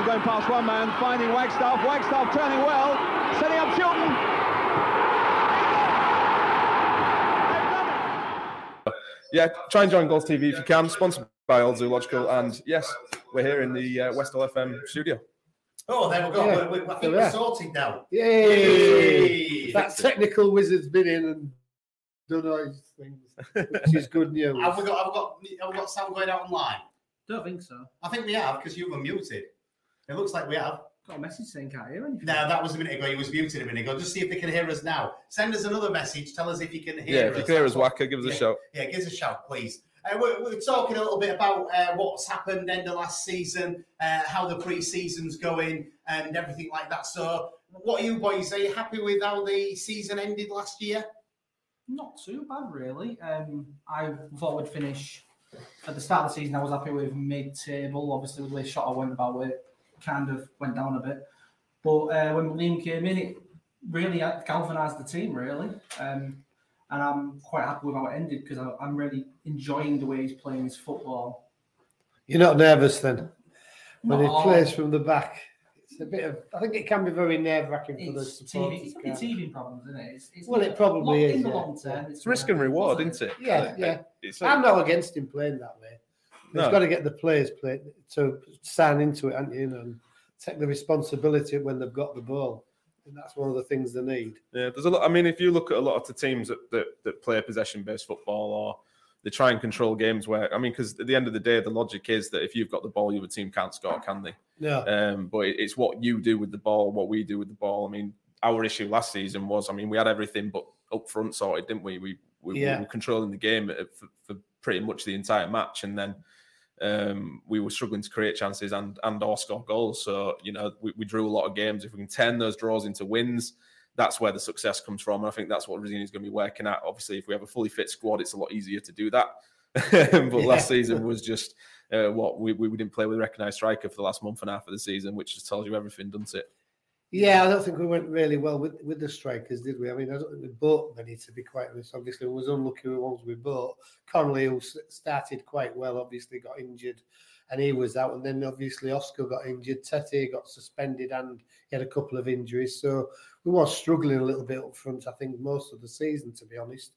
now. Going past one man, finding Wagstaff. Wagstaff turning well, setting up Chilton. Yeah, try and join Goals TV if you can. Sponsored by Old Zoological, and yes, we're here in the uh, West Hull FM studio. Oh, there we go. Yeah, we, we, I think there we we're are. sorted now. Yay! That technical wizard's been in and done all his things, which is good news. Have we got? Have we got? Have we got sound going out online? Don't think so. I think we have because you were muted. It looks like we have. Got a message saying can't hear anything. No, that was a minute ago. You was muted a minute ago. Just see if they can hear us now. Send us another message. Tell us if you can hear Yeah, us. if you can hear us, Wacker, give us a yeah, shout. Yeah, give us a shout, please. Uh, we're, we're talking a little bit about uh, what's happened end of last season, uh, how the pre-season's going, and everything like that. So, what are you boys? Are you happy with how the season ended last year? Not too bad, really. Um, I thought we'd finish at the start of the season. I was happy with mid-table. Obviously, with the way Shota went about it, kind of went down a bit. But uh, when Liam came in, it really galvanised the team, really. Um, and I'm quite happy with how it ended because I'm really enjoying the way he's playing his football. You're not nervous then when Not he plays from the back. It's a bit of. I think it can be very nerve wracking for the It's TV, supporters. it's can't it? teething problems, isn't it? It's, it's Well, it probably is, In the yeah. long term, It's risk and reward, isn't it? Yeah, yeah. It's I'm not against him playing that way. He's No. got to get the players play to sign into it, haven't you? and take the responsibility when they've got the ball. And that's one of the things they need. Yeah, there's a lot. I mean, if you look at a lot of the teams that that, that play possession-based football, or they try and control games where, I mean, because at the end of the day, the logic is that if you've got the ball, your team can't score, can they? No. Um, but it's what you do with the ball, what we do with the ball. I mean, our issue last season was, I mean, we had everything but up front sorted, didn't we? We we, Yeah. we were controlling the game uh, for, for pretty much the entire match, and then um, we were struggling to create chances and and or score goals. So you know, we, we drew a lot of games. If we can turn those draws into wins, that's where the success comes from. And I think that's what Rosenior is going to be working at. Obviously, if we have a fully fit squad, it's a lot easier to do that. but last season was just uh, what we, we didn't play with a recognised striker for the last month and a half of the season, which just tells you everything, doesn't it? Yeah, I don't think we went really well with, with the strikers, did we? I mean, I don't think we bought many, to be quite honest. Obviously, it was unlucky with the ones we bought. Connolly, who started quite well, obviously got injured and he was out. And then obviously Oscar got injured. Tetteh got suspended and he had a couple of injuries. So we were struggling a little bit up front, I think, most of the season, to be honest.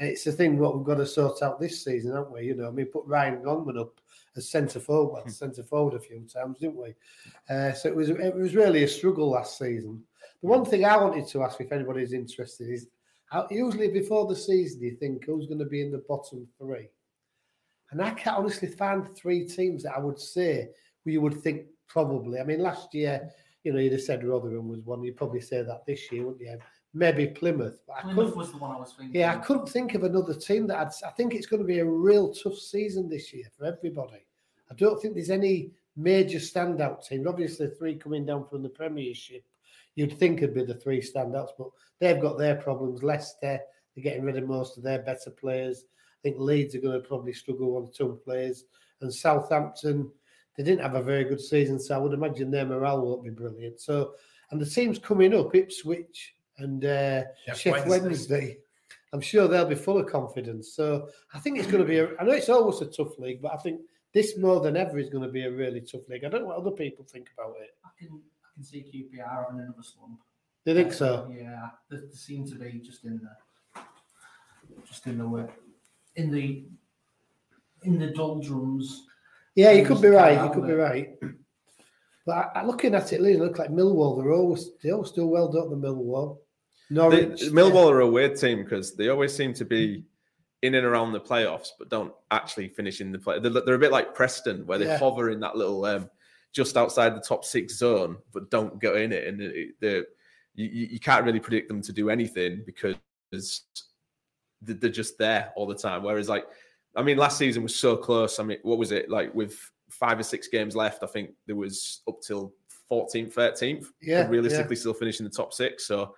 It's the thing what we've got to sort out this season, haven't we? You know, I mean, put Ryan Longman up as centre forward, well, centre forward a few times, didn't we? Uh, so it was it was really a struggle last season. The one thing I wanted to ask, if anybody's interested, is how, usually before the season you think who's going to be in the bottom three, and I can't honestly find three teams that I would say you would think probably. I mean, last year, you know, you'd have said Rotherham was one. You'd probably say that this year, wouldn't you? Maybe Plymouth. But I Plymouth was the one I was thinking. yeah, I couldn't think of another team that I'd, I think it's going to be a real tough season this year for everybody. I don't think there's any major standout teams. Obviously, three coming down from the Premiership, you'd think would be the three standouts, but they've got their problems. Leicester, they're getting rid of most of their better players. I think Leeds are going to probably struggle on some players, and Southampton, they didn't have a very good season, so I would imagine their morale won't be brilliant. So And the teams coming up, Ipswich and uh, Sheff Sheff Wednesday. Wednesday. I'm sure they'll be full of confidence. So I think it's going to be. A, I know it's always a tough league, but I think this more than ever is going to be a really tough league. I don't know what other people think about it. I can I can see QPR having another slump. Do you think so? Yeah, they, they seem to be just in the just in the way in the in the doldrums. Yeah, you could be right. You could be right. But I, I, looking at it, it look like Millwall. They're always they always do well, don't they? Millwall, They, Norwich. Millwall are a weird team because they always seem to be in and around the playoffs, but don't actually finish in the play. They're, they're a bit like Preston, where they Yeah. hover in that little um, just outside the top six zone, but don't go in it. And it- they you, you you can't really predict them to do anything because they're just there all the time. Whereas, like, I mean, last season was so close. I mean, what was it like with five or six games left? I think there was up till 14th, 13th, Yeah, and realistically still finishing the top six. So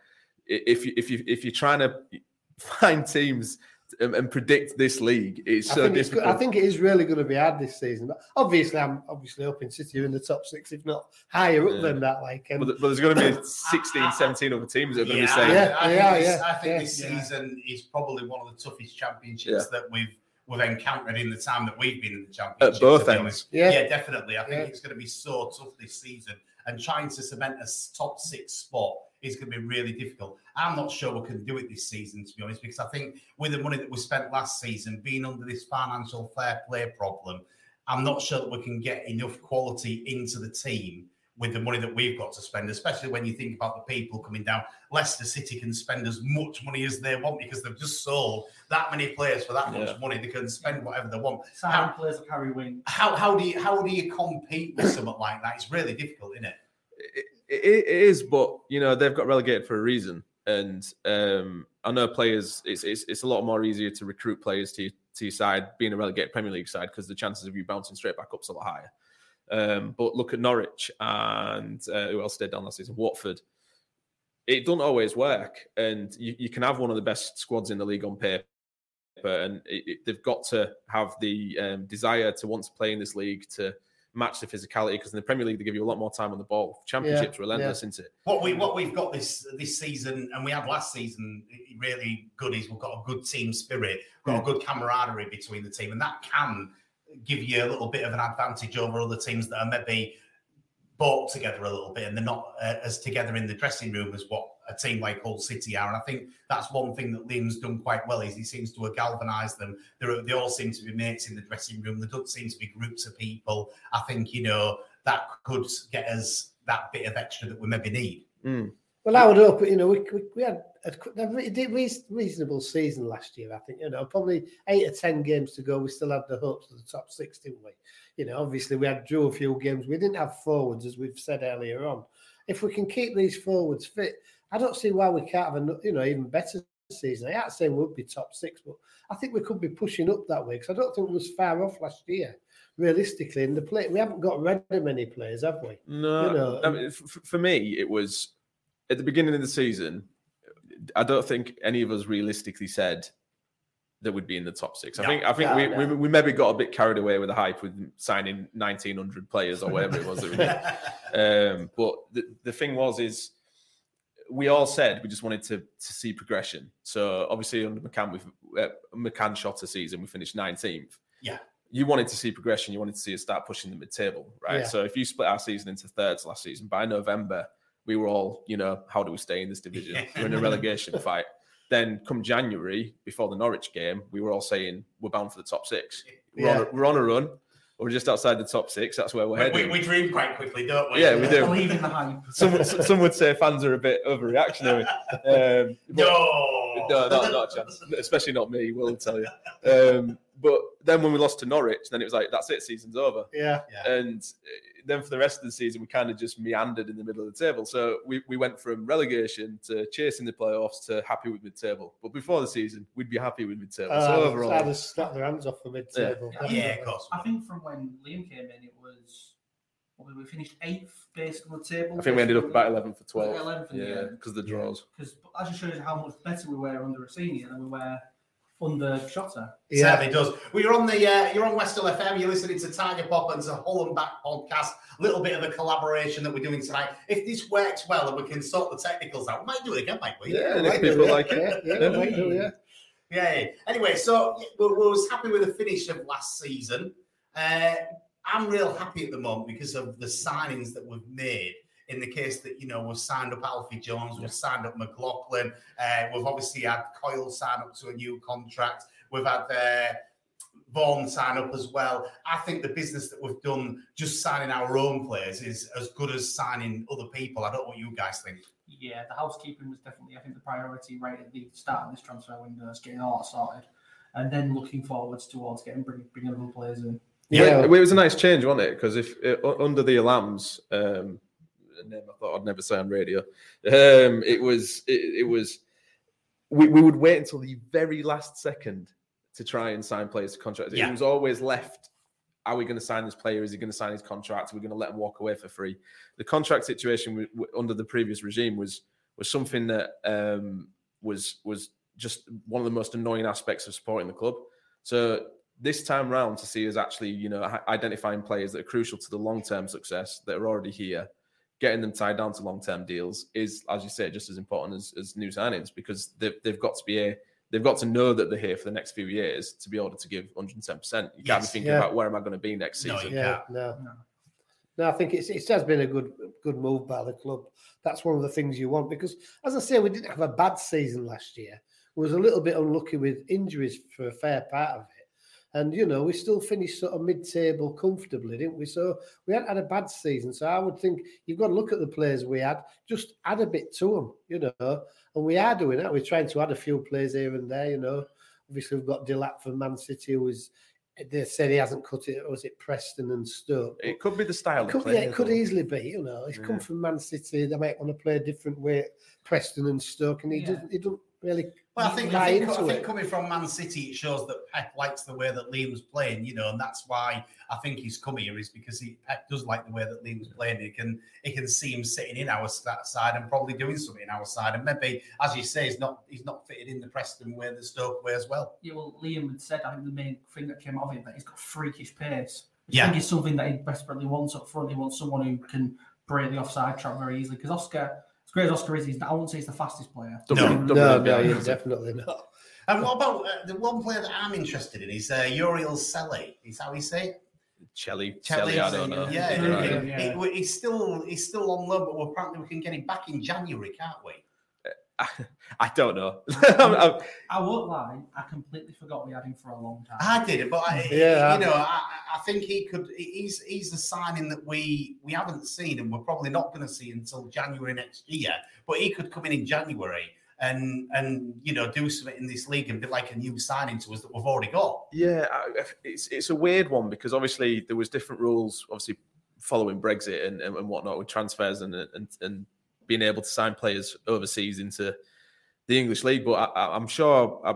if you if you if you're trying to find teams and, and predict this league, it's I so think, it's, go- difficult. I think it is really going to be hard this season. But obviously, I'm obviously hoping City are in the top six, if not higher up Yeah. than that. Like, um, but, but there's going to be 16, 17 other teams that are going to be saying, Yeah, I, I yeah, think, this, yeah, I think yeah. this Yeah. season is probably one of the toughest championships that we've we've encountered in the time that we've been in the championship. At both ends. Yeah. yeah, definitely. I think Yeah. it's going to be so tough this season, and trying to cement a top six spot is going to be really difficult. I'm not sure we can do it this season, to be honest, because I think with the money that we spent last season, being under this financial fair play problem, I'm not sure that we can get enough quality into the team with the money that we've got to spend, especially when you think about the people coming down. Leicester City can spend as much money as they want because they've just sold that many players for that much money. They can spend whatever they want. Simon plays a carry wing. How, how do you how do you compete with something like that? It's really difficult, isn't it? it, it it is, but you know they've got relegated for a reason, and um, I know players. It's, it's it's a lot more easier to recruit players to your, to your side being a relegated Premier League side because the chances of you bouncing straight back up's a lot higher. Um, but look at Norwich and uh, who else stayed down last season? Watford. It doesn't always work, and you, you can have one of the best squads in the league on paper, and it, it- they've got to have the um, desire to want to play in this league to match the physicality because in the Premier League they give you a lot more time on the ball. Championships Yeah, relentless, isn't it? What we what we've got this this season, and we had last season, really good is we've got a good team spirit, got a good camaraderie between the team, and that can give you a little bit of an advantage over other teams that are maybe bought together a little bit and they're not uh, as together in the dressing room as what a team like Hull City are. And I think that's one thing that Liam's done quite well is he seems to have galvanised them. They're, they all seem to be mates in the dressing room. There don't seem to be groups of people. I think you know that could get us that bit of extra that we maybe need. Mm. Well, I would hope, you know, we, we, we had a, a re- re- reasonable season last year. I think, you know, probably eight or 10 games to go. We still had the hopes of the top six, didn't we? You know, obviously we had drew a few games. We didn't have forwards, as we've said earlier on. If we can keep these forwards fit, I don't see why we can't have a, you know, even better season. I can't say we would be top six, but I think we could be pushing up that way because I don't think we was far off last year. Realistically, in the play, we haven't got rid of many players, have we? No, You know, I mean, for me, it was at the beginning of the season. I don't think any of us realistically said that we'd be in the top six. I No, think I think no, we, no. we we maybe got a bit carried away with the hype with signing nineteen hundred players or whatever it was that we did. Um, but the, the thing was is we all said we just wanted to to see progression. So obviously under McCann, we uh, McCann shot a season, we finished nineteenth. Yeah. You wanted to see progression. You wanted to see us start pushing the mid-table, right? Yeah. So if you split our season into thirds last season, by November we were all, you know, how do we stay in this division? We're in a relegation fight. Then come January, before the Norwich game, we were all saying we're bound for the top six. We're, on, a, we're on a run. We're just outside the top six. That's where we're we, heading. we, we dream quite quickly, don't we? Yeah, we do. Believe in the hype. some, some would say fans are a bit overreactionary. Um, but- No, no, not, not a chance. Especially not me, will tell you. Um, but then when we lost to Norwich, then it was like, that's it, season's over. Yeah. And uh, then for the rest of the season, we kind of just meandered in the middle of the table. So we, we went from relegation to chasing the playoffs to happy with mid table. But before the season, we'd be happy with mid table. Uh, so I'd overall, have snapped their hands off the mid table. Yeah, of course. I think from when Liam came in, it was what, we finished eighth based on the table. I think we ended up about 11 for 12. 11th in the yeah, because of the draws. Because that just shows you how much better we were under a senior than we were under Shota. Yeah, certainly does. Well, you're on the uh, you're on West Hull FM. You're listening to Tiger Pop and the Hull and Back podcast. A little bit of a collaboration that we're doing tonight. If this works well and we can sort the technicals out, we might do it again, might we? Yeah, if people like it. Yeah, yeah, we do, yeah. Yeah. yeah. Anyway, so we, we was happy with the finish of last season. Uh, I'm real happy at the moment because of the signings that we've made. In the case that you know we've signed up Alfie Jones, we've signed up McLoughlin, uh, we've obviously had Coyle sign up to a new contract. We've had uh, Vaughan sign up as well. I think the business that we've done just signing our own players is as good as signing other people. I don't know what you guys think. Yeah, the housekeeping was definitely, I think, the priority right at the start of this transfer window is getting all that sorted, and then looking forwards towards getting bring, bringing other players in. Yeah, it was a nice change, wasn't it? Because if uh, under the Allams, um, a name I thought I'd never say on radio, um, it was it, it was we, we would wait until the very last second to try and sign players to contracts. Yeah. It was always left. Are we going to sign this player? Is he going to sign his contract? Are we going to let him walk away for free? The contract situation w- w- under the previous regime was was something that um, was was just one of the most annoying aspects of supporting the club. So this time round, to see us actually, you know, identifying players that are crucial to the long term success that are already here, getting them tied down to long term deals is, as you say, just as important as, as new signings because they've, they've got to be a they've got to know that they're here for the next few years to be able to give 110. percent You can't be thinking Yeah. about where am I going to be next season. you Yeah, no. No, I think it's it has been a good good move by the club. That's one of the things you want because, as I say, we didn't have a bad season last year. We was a little bit unlucky with injuries for a fair part of it, and you know we still finished sort of mid-table comfortably, didn't we? So we hadn't had a bad season. So I would think you've got to look at the players we had, just add a bit to them, you know. And we are doing that. We're trying to add a few players here and there, you know. Obviously, we've got Delap from Man City, who is they said he hasn't cut it. Or was it Preston and Stoke? It could be the style It of could, play. yeah, it could easily be. You know, he's come from Man City. They might want to play a different way, Preston and Stoke, and he Yeah. doesn't. He doesn't really. Well, I think, I think, into I think it. coming from Man City, it shows that Pep likes the way that Liam's playing, you know, and that's why I think he's come here is because he Pep does like the way that Liam's playing. He can he can see him sitting in our side and probably doing something in our side, and maybe, as you say, he's not he's not fitted in the Preston way, the Stoke way as well. Yeah, well, Liam had said, I think the main thing that came out of it that he's got freakish pace. Which Yeah. I think is something that he desperately wants up front. He wants someone who can break the offside trap very easily. Because Oscar, as great as Oscar is, he's, I won't say he's the fastest player. Double- No. double No, no, guy. he's definitely not. And what about uh, the one player that I'm interested in is uh, Yuriel Celi. Is that how we say it? Chelly, Chelly, Chelly, I don't know. Yeah, Right. he- Yeah. he- he's still he's still on loan, but apparently we can get him back in January, can't we? I don't know. I'm- I'm- I won't lie, I completely forgot we had him for a long time. I did, but I, Yeah. you know, I, I think he could. He's he's a signing that we we haven't seen, and we're probably not going to see until January next year. But he could come in in January and and you know do something in this league and be like a new signing to us that we've already got. Yeah, I- it's it's a weird one because obviously there was different rules, obviously following Brexit and, and, and whatnot with transfers and, and and being able to sign players overseas into the English league. But I, I, I'm sure I,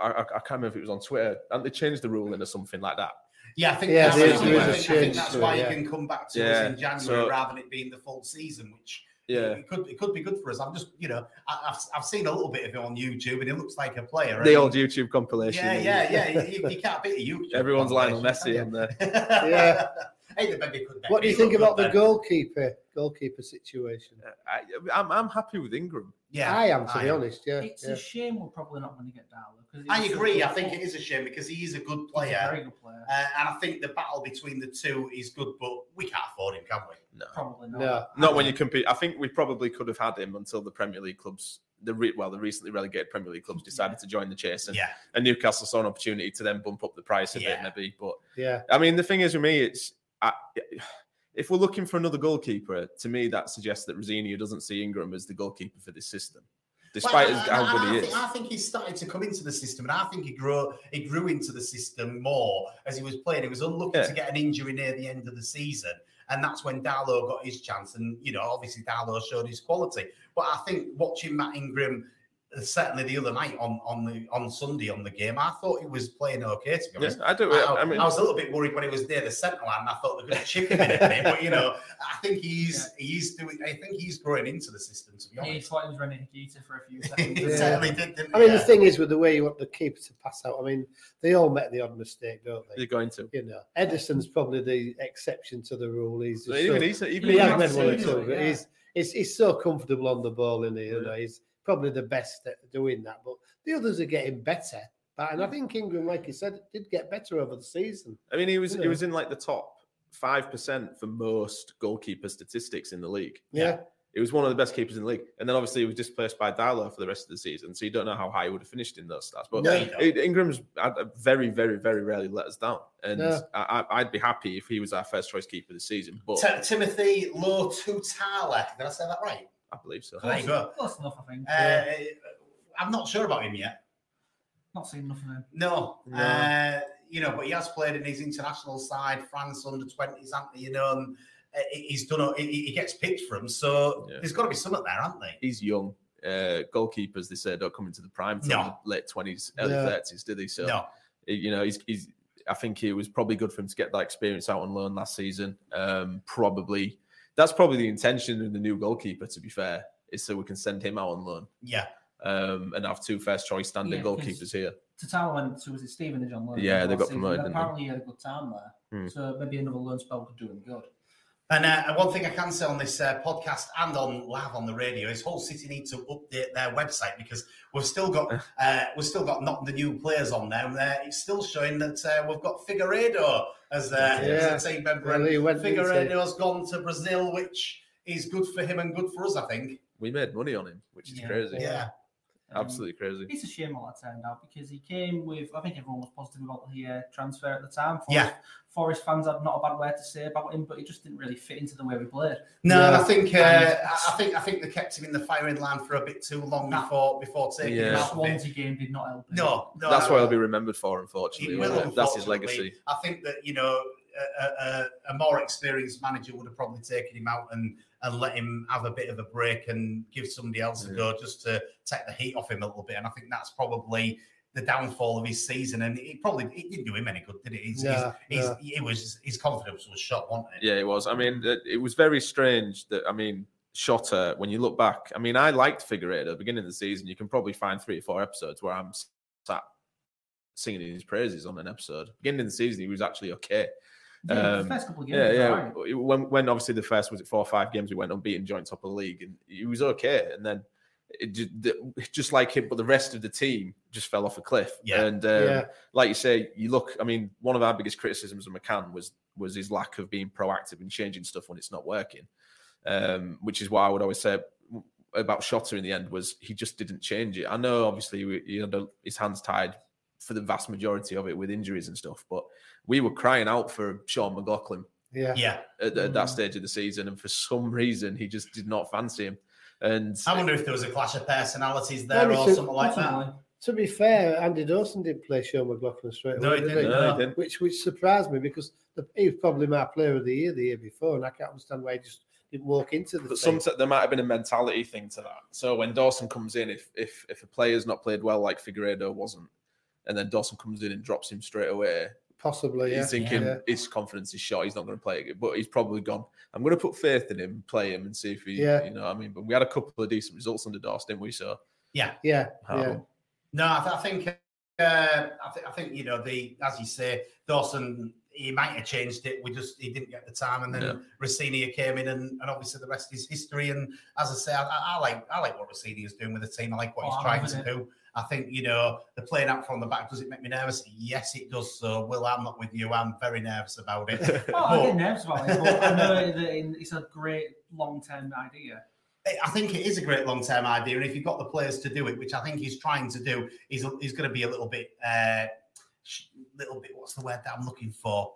I, I can't remember if it was on Twitter, and they changed the ruling or something like that. Yeah, I think Yeah, that's, I is- think- I is think, I think that's to it, why yeah. he can come back to Yeah, us in January so- rather than it being the full season, which Yeah, it could it could be good for us. I'm just you know I, I've I've seen a little bit of it on YouTube and it looks like a player. the and- old YouTube compilation. Yeah, yeah, yeah. You, you can't beat a YouTube. Everyone's Lionel compilation, Messi in there. Yeah. Hey, the baby could What do you think about the then. goalkeeper goalkeeper situation? I, I'm I'm happy with Ingram. Yeah, I am, to be am. honest. Yeah, it's yeah. a shame we're probably not going to get Darlow. 'cause I agree. I think good- it is a shame because he is a good he's a player, very good player. uh, and I think the battle between the two is good. But we can't afford him, can we? No, Probably not. No, not when you compete. I think we probably could have had him until the Premier League clubs, the re, well, the recently relegated Premier League clubs decided to join the chase, and, Yeah, and Newcastle saw an opportunity to then bump up the price a Yeah. bit, maybe. But yeah. I mean, the thing is with me, it's I, if we're looking for another goalkeeper, to me that suggests that Rosenior doesn't see Ingram as the goalkeeper for this system, despite Well, how good I he think, is. I think he started to come into the system, and I think he grew he grew into the system more as he was playing. He was unlucky Yeah. to get an injury near the end of the season, and that's when Darlow got his chance. And you know, obviously Darlow showed his quality. But I think watching Matt Ingram certainly the other night on on the on Sunday on the game, I thought he was playing okay. To be honest, Yeah, I do. I, I mean- I was a little bit worried when he was near the centre line. I thought they could chip him in a bit, but you know, I think he's he's doing. I think he's growing into the system. To be He honest, thought he was René Higuita for a few he seconds. certainly did. Didn't I mean, he? the thing is with the way you want the keeper to pass out. I mean, they all make the odd mistake, don't they? They're going to. You know, Ederson's probably the exception to the rule. He's just Even so, he's- even he he's has not made one or saying two, but yeah. he's, he's he's so comfortable on the ball, and you know, he's probably the best at doing that. But the others are getting better. But, and I think Ingram, like you said, did get better over the season. I mean, he was You he was in like the top five percent for most goalkeeper statistics in the league. Yeah. He was one of the best keepers in the league, and then obviously he was displaced by Darlow for the rest of the season. So you don't know how high he would have finished in those stats. But No, you Ingram's uh, very, very, very rarely let us down, and No. I, I- I'd be happy if he was our first choice keeper this season. But Ti- Timothy Lotutala. Did I say that right? I believe so. There you. Close enough, I think. Uh, I'm not sure about him yet. Not seen enough of him. No, No. Uh, you know, but he has played in his international side, France under twenties, hasn't? You know, and uh, he's done. a- He, he gets picked from, so there's got to be something there, aren't there? he's young. Uh, goalkeepers, they say, don't come into the prime till No. the late twenties, early No. thirties, do they? So, No. you know, he's, he's. I think it was probably good for him to get that experience out on loan last season. Um, probably that's probably the intention of the new goalkeeper. To be fair, is so we can send him out on loan. Yeah. Um, and have two first choice standing Yeah, goalkeepers here. Tatala went to was it Stevenage on loan? Yeah, they got season, promoted, they? Apparently, he had a good time there. Hmm. So maybe another loan spell could do him good. And uh, one thing I can say on this uh, podcast and on live on the radio is Hull City need to update their website because we've still got uh, we've still got not the new players on there. And, uh, it's still showing that uh, we've got Figueiredo as, uh, Yeah. as a team member. Well, he and went into- Figueiredo's gone to Brazil, which is good for him and good for us, I think. We made money on him, which is Yeah. crazy. Yeah. Absolutely crazy. It's a shame how that turned out because he came with, I think everyone was positive about the uh, transfer at the time. Forest, Yeah. Forest fans had not a bad word to say about him, but he just didn't really fit into the way we played. No, and I think uh, And I I think I think they kept him in the firing line for a bit too long before before taking him Yeah. out of. Swansea game did not help. him. No, no, That's no, what no. he'll be remembered for, unfortunately. He will, Yeah, That's his legacy. I think that you know a, a, a- a more experienced manager would have probably taken him out and and let him have a bit of a break and give somebody else a go just to take the heat off him a little bit. And I think that's probably the downfall of his season. And it probably it didn't do him any good, did it? He's, No, he's, no. he's, it was his confidence was shot, wasn't it? Yeah, it was. I mean, it, it was very strange that, I mean, Shota, when you look back, I mean, I liked Figueiredo at the beginning of the season. You can probably find three or four episodes where I'm sat singing his praises on an episode. Beginning of the season, he was actually okay. Yeah, the first couple of games yeah, yeah. alright. When, when obviously the first was it four or five games, we went unbeaten, joint top of the league, and he was okay. And then it just, just like him, but the rest of the team just fell off a cliff. Yeah. And um, Yeah. like you say, you look. I mean, one of our biggest criticisms of McCann was was his lack of being proactive and changing stuff when it's not working. Um, which is why I would always say about Shota in the end was he just didn't change it. I know obviously we- he had his hands tied for the vast majority of it with injuries and stuff, but we were crying out for Sean McLoughlin Yeah. Yeah. at, at that mm. stage of the season, and for some reason he just did not fancy him. And I wonder if there was a clash of personalities there or it's a- something like that. To be fair, Andy Dawson didn't play Sean McLoughlin straight No, away. he did didn't, no. he didn't. Which which surprised me because the, he was probably my player of the year the year before, and I can't understand why he just didn't walk into the But some there might have been a mentality thing to that. So when Dawson comes in, if if if a player's not played well like Figueiredo wasn't, and then Dawson comes in and drops him straight away, Possibly, yeah. he's thinking Yeah. his confidence is shot. He's not going to play it, but he's probably gone. I'm going to put faith in him, play him, and see if he, Yeah. you know, what I mean. But we had a couple of decent results under Dawson, didn't we? So Yeah. Yeah, how- yeah. No, I, th- I think uh, I, th- I think you know the as you say, Dawson he might have changed it. We just he didn't get the time, and then Yeah. Rosenior came in, and, and obviously the rest is history. And as I say, I, I I like I like what Rosenior is doing with the team. I like what Oh, he's I'm trying to it. do. I think you know the playing out from the back. Does it make me nervous? Yes, it does. So, Will, I'm not with you. I'm very nervous about it. Oh, I But- get nervous about it, but I know that it's a great long-term idea. I think it is a great long term idea, and if you've got the players to do it, which I think he's trying to do, he's he's going to be a little bit, uh, little bit. What's the word that I'm looking for?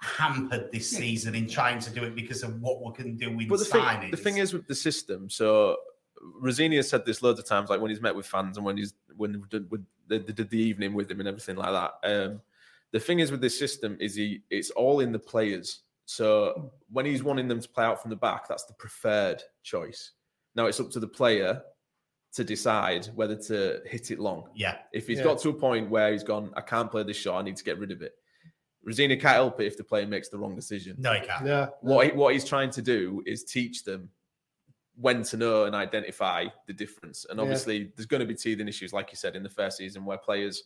Hampered this season in trying to do it because of what we can do in But the thing, signings. the thing is with the system. So Rosenior has said this loads of times, like when he's met with fans and when he's when we did, they, they did the evening with him and everything like that. Um, the thing is with this system is he it's all in the players. So when he's wanting them to play out from the back, that's the preferred choice. Now it's up to the player to decide whether to hit it long. Yeah. If he's Yeah. got to a point where he's gone, I can't play this shot, I need to get rid of it. Rosenior can't help it if the player makes the wrong decision. No, he can't. Yeah. What he, what he's trying to do is teach them when to know and identify the difference. And Yeah. obviously, there's going to be teething issues, like you said, in the first season where players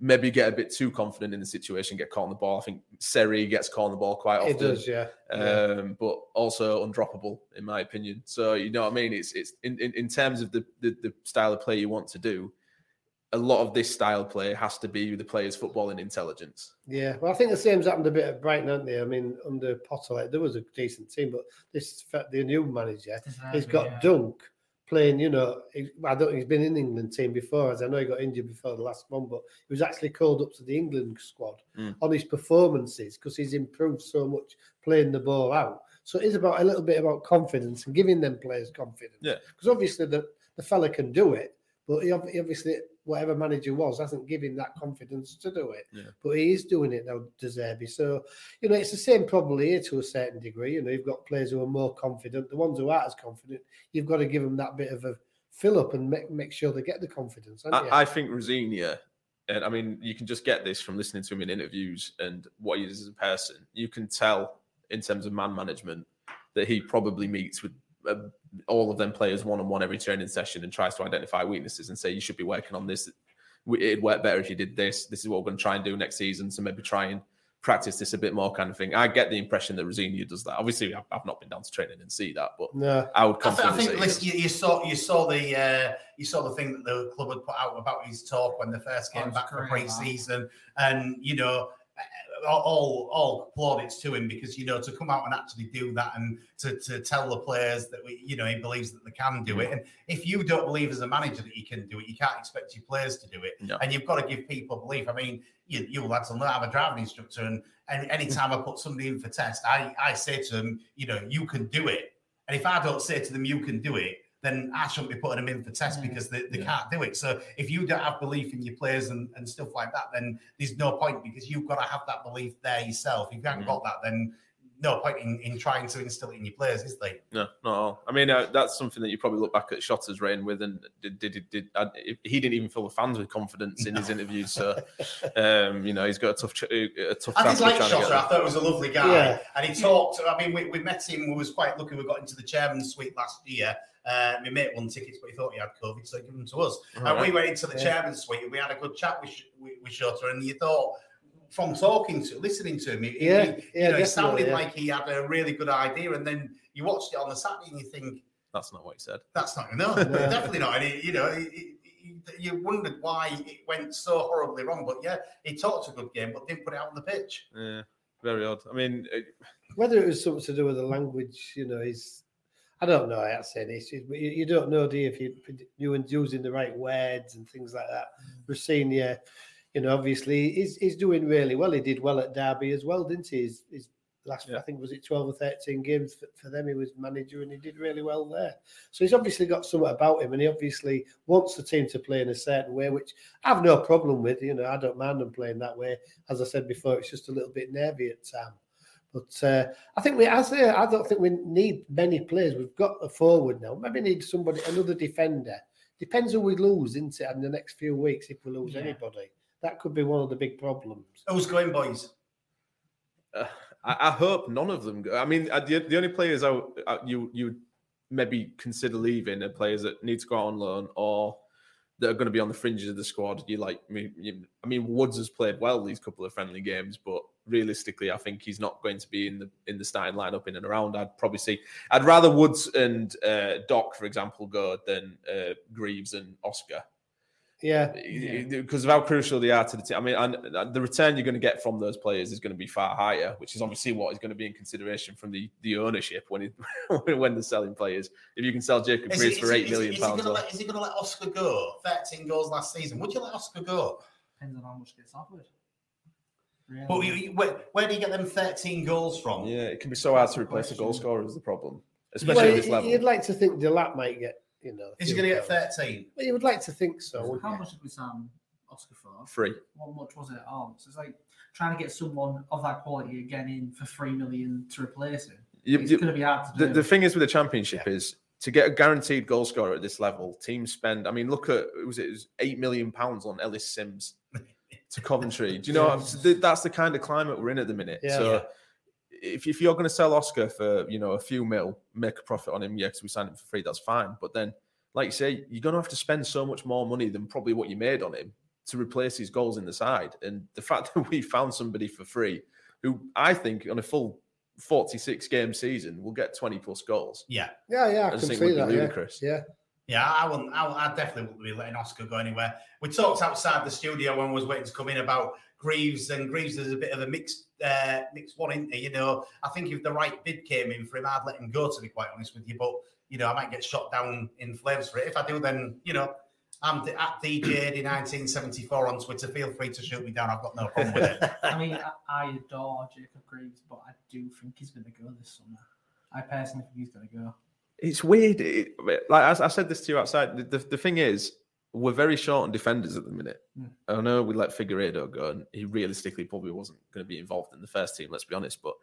maybe get a bit too confident in the situation, get caught on the ball. I think Seri gets caught on the ball quite often. does, yeah. Um, but also undroppable, in my opinion. So you know what I mean? It's it's in, in, in terms of the, the the style of play you want to do. A lot of this style play has to be the players' footballing intelligence. Yeah, well, I think the same's happened a bit at Brighton, hasn't they? I mean, under Potter, like, there was a decent team, but this the new manager, he's got yeah. Dunk playing. You know, he, I don't. He's been in England team before, as I know he got injured before the last one, but he was actually called up to the England squad Mm. on his performances because he's improved so much playing the ball out. So it is about a little bit about confidence and giving them players confidence. Yeah. because obviously the the fella can do it, but he obviously whatever manager was hasn't given that confidence to do it Yeah. but he is doing it now, Zerbi. So, you know, it's the same probably here to a certain degree. You know, you've got players who are more confident. The ones who aren't as confident, you've got to give them that bit of a fill up and make, make sure they get the confidence. I, I think Rosenior, and I mean, you can just get this from listening to him in interviews and what he is as a person. You can tell in terms of man management that he probably meets with all of them players one on one every training session and tries to identify weaknesses and say you should be working on this. It'd work better if you did this. This is what we're going to try and do next season. So maybe try and practice this a bit more, kind of thing. I get the impression that Rosenior does that. Obviously, I've, I've not been down to training and see that, but No. I would I, th- I think say listen, you, you saw you saw the uh, you saw the thing that the club had put out about his talk when they first Oh, came back from great, pre-season, and you know. All, all, plaudits to him because you know to come out and actually do that and to, to tell the players that we, you know he believes that they can do it. And if you don't believe as a manager that you can do it you can't expect your players to do it. No. and you've got to give people belief. I mean you, you lads will know I'm a driving instructor and, and anytime I put somebody in for test I, I say to them you know you can do it. And if I don't say to them, you can do it, then I shouldn't be putting them in for test because they, they can't do it. So if you don't have belief in your players and, and stuff like that, then there's no point because you've got to have that belief there yourself. If you haven't got that, then no point in, in trying to instill it in your players, is there? No, no. I mean, uh, that's something that you probably look back at Shota's reign with, and did did, did, did uh, he didn't even fill the fans with confidence in his interviews. So, um, you know, he's got a tough, ch- a tough. I did task like trying to get Shota. I thought he was a lovely guy. Yeah. And he talked. I mean, we, we met him. We was quite lucky. We got into the chairman's suite last year. Uh, my mate won tickets, but he thought he had COVID, so he gave them to us. and we went into the Yeah. chairman's suite and we had a good chat with, Sh- with, with Shota. And you thought, from talking to, listening to him, he, he- Yeah, he, yeah, you know, it sounded yeah. like he had a really good idea. And then you watched it on the Saturday and you think, That's not what he said. that's not no, definitely not. And it, you know, it, it, it- you wondered why it went so horribly wrong. But yeah, he talked a good game, but didn't put it out on the pitch. Yeah, very odd. I mean, uh, Whether it was something to do with the language, you know, is I don't know. I say this, but you, you don't know, do you, if you you and using the right words and things like that. Mm. Rosenior, you know, obviously he's, he's doing really well. He did well at Derby as well, didn't he? His, his last, I think, was it twelve or thirteen games for, for them. He was manager and he did really well there. So he's obviously got something about him, and he obviously wants the team to play in a certain way, which I have no problem with. You know, I don't mind them playing that way. As I said before, it's just a little bit nervy at times. But uh, I think we, I say, I don't think we need many players. We've got a forward now. Maybe need somebody, another defender. Depends who we lose into in the next few weeks. If we lose Yeah. anybody, that could be one of the big problems. Who's going, boys? uh, I, I hope none of them. Go. I mean, uh, the, the only players I, uh, you you maybe consider leaving are players that need to go out on loan or that are going to be on the fringes of the squad. You like, I you- I mean, Woods has played well these couple of friendly games, but realistically, I think he's not going to be in the in the starting lineup in and around. I'd probably see. I'd rather Woods and uh, Doc, for example, go than uh, Greaves and Oscar Yeah, because of how crucial they are to the team. I mean, and and the return you're going to get from those players is going to be far higher, which is obviously what is going to be in consideration from the, the ownership when it, when they're selling players. If you can sell Jacob Is Greaves for is he- eight is million is he pounds, gonna let- is he going to let Oscar go? 13 goals last season. Would you let Oscar go? Depends on how much gets offered. Really. But you, you- where, where do you get them 13 goals from? yeah, it can be so hard to replace a goal scorer is the problem, especially well, at this you- level. you'd like to think Delap might get, you know. Is he going to get 13? Well, you would like to think so. wouldn't How much did we sign Oscar for? Free. What much was it? Oh, so it's like trying to get someone of that quality again in for three million to replace him. You- it's you- going to be hard to the, do. the thing is with the championship is to get a guaranteed goal scorer at this level, teams spend. I mean, look at was it, it was eight million pounds on Ellis Simms to Coventry. Do you know what- that's the kind of climate we're in at the minute? Yeah. So. Yeah. If, if you're going to sell Oscar for you know a few mil, make a profit on him, yeah, because we signed him for free, that's fine. But then, like you say, you're going to have to spend so much more money than probably what you made on him to replace his goals in the side. And the fact that we found somebody for free, who I think on a full 46 game season will get 20 plus goals. Yeah. Yeah, yeah, I, I can see that. be Yeah. yeah. Yeah, I wouldn't. I, I definitely wouldn't be letting Oscar go anywhere. We talked outside the studio when was waiting to come in about Greaves, and Greaves is a bit of a mixed, uh, mixed one, isn't he? You know, I think if the right bid came in for him, I'd let him go. To be quite honest with you, but you know, I might get shot down in flames for it. If I do, then you know, I'm d- at DJD 1974 on Twitter. Feel free to shoot me down. I've got no problem with it. I mean, I adore Jacob Greaves, but I do think he's going to go this summer. I personally think he's going to go. It's weird. It, like I, I said this to you outside. The, the, the thing is, we're very short on defenders at the minute. Hmm. I know we let Figueiredo go, and he realistically probably wasn't going to be involved in the first team. Let's be honest. But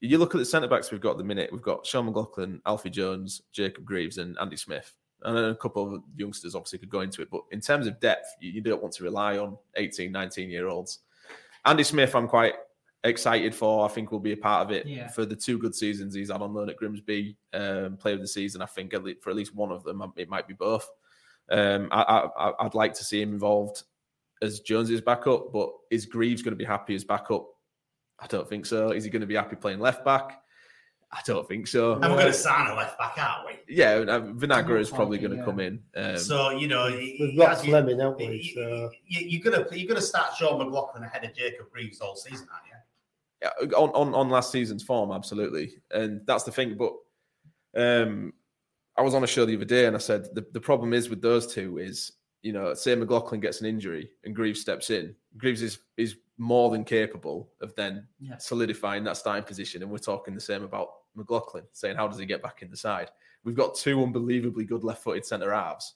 you look at the centre backs we've got at the minute. We've got Sean McLoughlin, Alfie Jones, Jacob Greaves, and Andy Smith. And a couple of youngsters obviously could go into it. But in terms of depth, you, you don't want to rely on 18, 19 year olds. Andy Smith, I'm quite excited for. I think will be a part of it Yeah. for the two good seasons he's had on loan at Grimsby. Um, player of the season, I think at le- for at least one of them, um, it might be both. Um, I, I, I- I'd like to see him involved as Jones is backup, but is Greaves going to be happy as backup? I don't think so. Is he going to be happy playing left back? I don't think so. And we're going to sign a left back, aren't we? Yeah, uh, Vinagre is probably going to yeah. come in. Um, so you know, We've got as you- Fleming, haven't we? So you, you're gonna you're gonna start Sean McLoughlin ahead of Jacob Greaves all season, aren't you? Yeah, on, on on last season's form, absolutely, and that's the thing. But um, I was on a show the other day, and I said the, the problem is with those two is you know, say McLoughlin gets an injury and Greaves steps in, Greaves is is more than capable of then Yeah. solidifying that starting position. And we're talking the same about McLoughlin, saying how does he get back in the side? We've got two unbelievably good left-footed centre halves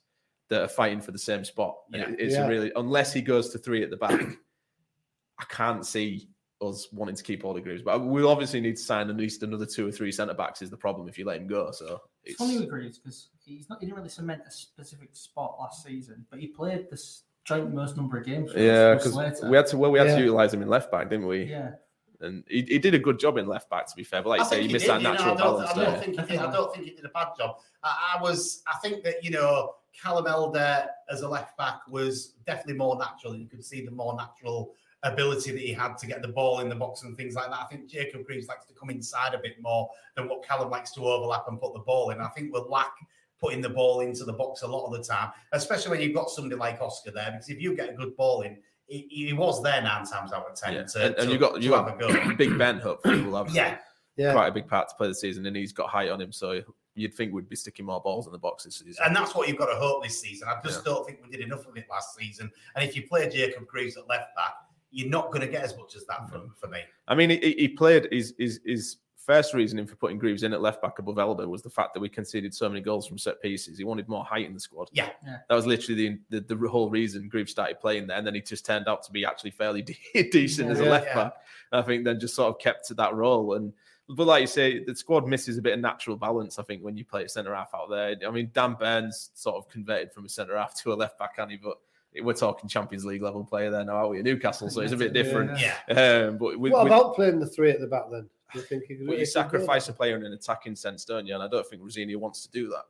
that are fighting for the same spot. Yeah. it- it's Yeah. really unless he goes to three at the back, I can't see us wanting to keep all the Greaves. But we'll obviously need to sign at least another two or three centre backs. Is the problem if you let him go? So It's it's funny with Greaves because he's not. He didn't really cement a specific spot last season, but he played this joint most number of games. for yeah, because we had to well we had Yeah. to utilize him in left back, didn't we? Yeah, And he, he did a good job in left back, to be fair. But like you say, he missed that you know, natural I don't, balance I don't think he did. I don't think he did a bad job. I, I was. I think that you know Callum Elder as a left back was definitely more natural. You could see the more natural ability that he had to get the ball in the box and things like that. I think Jacob Greaves likes to come inside a bit more than what Callum likes to overlap and put the ball in. I think we'll lack putting the ball into the box a lot of the time, especially when you've got somebody like Oscar there. Because if you get a good ball in, he, he was there nine times out of ten. Yeah. To, and, and to- you got you to got have a go. Big Ben. Hopefully, will have Yeah, yeah, quite a big part to play the season, and he's got height on him, so you'd think we'd be sticking more balls in the box this season. And that's what you've got to hope this season. I just don't think we did enough of it last season. And if you play Jacob Greaves at left back, you're not going to get as much as that from for me. I mean, he, he played his, his his first reasoning for putting Greaves in at left back above Elder was the fact that we conceded so many goals from set pieces. He wanted more height in the squad. Yeah. Yeah. that was literally the, the the whole reason Greaves started playing there, and then he just turned out to be actually fairly de- decent as a left Yeah. back. I think then just sort of kept to that role and. But like you say, the squad misses a bit of natural balance. I think when you play a centre half out there. I mean, Dan Burns sort of converted from a centre half to a left back, and he but we're talking Champions League level player there now, are we? Newcastle, so it's a bit different. Yeah. Um, but with, what with- about playing the three at the back then? Do you think he could, but he you sacrifice a player in an attacking sense, don't you? And I don't think Rosenior wants to do that.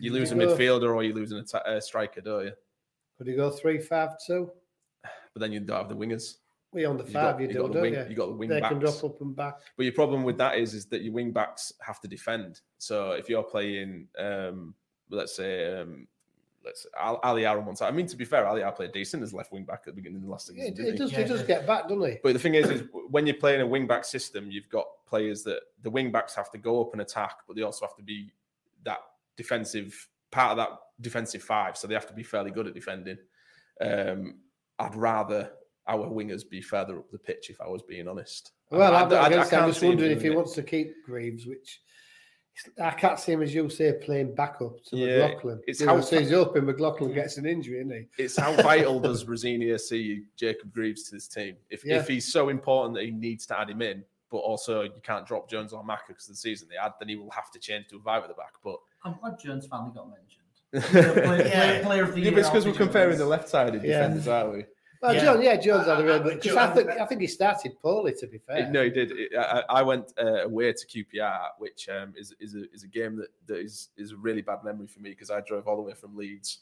You lose a Yeah. midfielder or you lose an atta- uh, striker, don't you? Could he go three five two? But then you don't have the wingers. We on the You five, got- you, you do, got the don't wing- you? you got the wing They can drop up and back. But your problem with that is, is that your wing backs have to defend. So if you're playing, um, let's say, um, let's Al- Ali Aaron one side. I mean, to be fair, Ali Aaron played decent as left wing back at the beginning of the last season. He, didn't he he? does, Yeah, he does get back, doesn't he? But the thing is, is when you're playing a wing back system, you've got players that the wing backs have to go up and attack, but they also have to be that defensive part of that defensive five. So they have to be fairly good at defending. Um, I'd rather our wingers be further up the pitch, if I was being honest. Well, I- I'm I- I- I against it. I'm just wondering if he wants to keep Greaves, which I can't see him as you say playing backup to Yeah, McLoughlin. it's you know, how- so he's hoping McLoughlin gets an injury, isn't he? It's how vital does Rosenior see Jacob Greaves to this team? If, Yeah. if he's so important that he needs to add him in, but also you can't drop Jones or Maka because of the season they had, then he will have to change to a five at the back. But I'm glad Jones finally got mentioned. Player, player, player of the Yeah, year. but it's because we're comparing the left-sided Yeah. defenders, aren't we? Well, Yeah. John, yeah, Jones had a real Uh, good. Because I think I think he started poorly. To be fair, No, he did. It- I, I went uh, away to QPR, which um, is is a, is a game that, that is is a really bad memory for me because I drove all the way from Leeds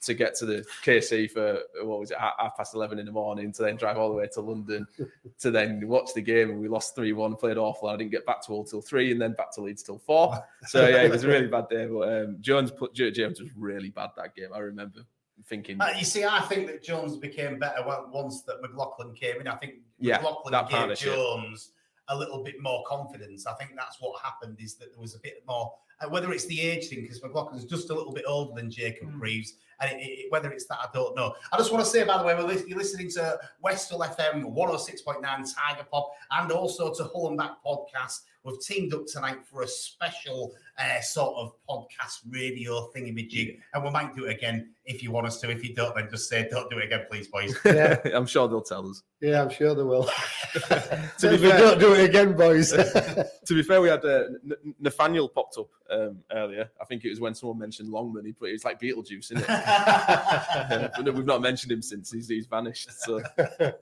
to get to the KC for what was it half past eleven in the morning to then drive all the way to London to then watch the game and we lost three one, played awful. I didn't get back to Hull till three and then back to Leeds till four. So yeah, it was a really bad day. But um, Jones put James was really bad that game. I remember thinking, Uh, you see, I think that Jones became better once that McLoughlin came in. I think Yeah, McLoughlin gave. Jones a little bit more confidence. I think that's what happened is that there was a bit more, whether it's the age thing, because McLoughlin's just a little bit older than Jacob Mm. Reeves, and it, it, whether it's that, I don't know. I just want to say, by the way, we're lis- you're listening to West Hull FM 106.9 Tiger Pop and also to Hull and Back podcast. We've teamed up tonight for a special uh, sort of podcast radio thingy-majig, and we might do it again if you want us to. If you don't, then just say, don't do it again, please, boys. Yeah. I'm sure they'll tell us. yeah, I'm sure they will. To be fair- don't do it again, boys. to be fair, we had uh, N- Nathaniel popped up um, earlier. I think it was when someone mentioned Longman. He put it's like Beetlejuice, isn't it? Uh, but no, we've not mentioned him since he's, he's vanished. So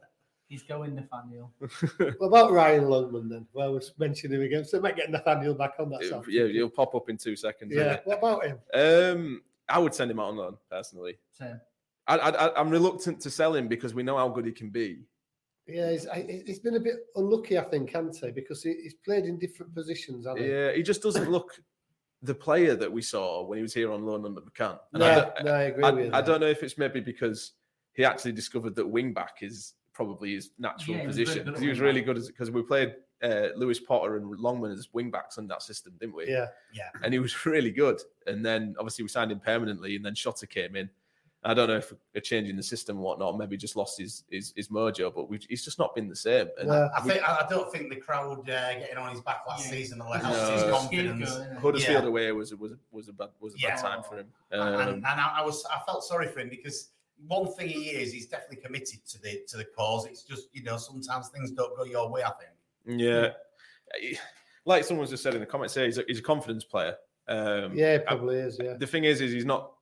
He's going, Nathaniel. what about Ryan Longman then? Well, we're mentioning him again, so we might get Nathaniel back on that. side. yeah, he'll pop up in two seconds. yeah. What about him? Um, I would send him out on loan personally. Same. I, I, I'm reluctant to sell him because we know how good he can be. Yeah, he's, I- he's been a bit unlucky, I think, hasn't he? Because he, he's played in different positions, hasn't he? Yeah, he just doesn't look the player that we saw when he was here on loan under McCann. And I No, don't- I agree I, with you. I don't know if it's maybe because he actually discovered that wing back is probably his natural Yeah, he was very position. good at 'Cause he was really good because we played uh, Lewis Potter and Longman as wing backs in that system, didn't we? Yeah. Yeah. And he was really good. And then obviously we signed him permanently, and then Shota came in. I don't know if a change in the system and whatnot, maybe just lost his his, his mojo, but we've, he's just not been the same. And No. I we- think I I don't think the crowd uh, getting on his back last Yeah. season helped No. his Scapegoat, confidence. Huddersfield Yeah. away was was was a bad was a Yeah. bad time for him. and, Um, and I, I was I felt sorry for him because one thing he is he's definitely committed to the to the cause. It's just you know sometimes things don't go your way. I think. Yeah. Like someone just said in the comments here, he's a, he's a confidence player. Um, Yeah, it probably is. Yeah. The thing is, is he's not.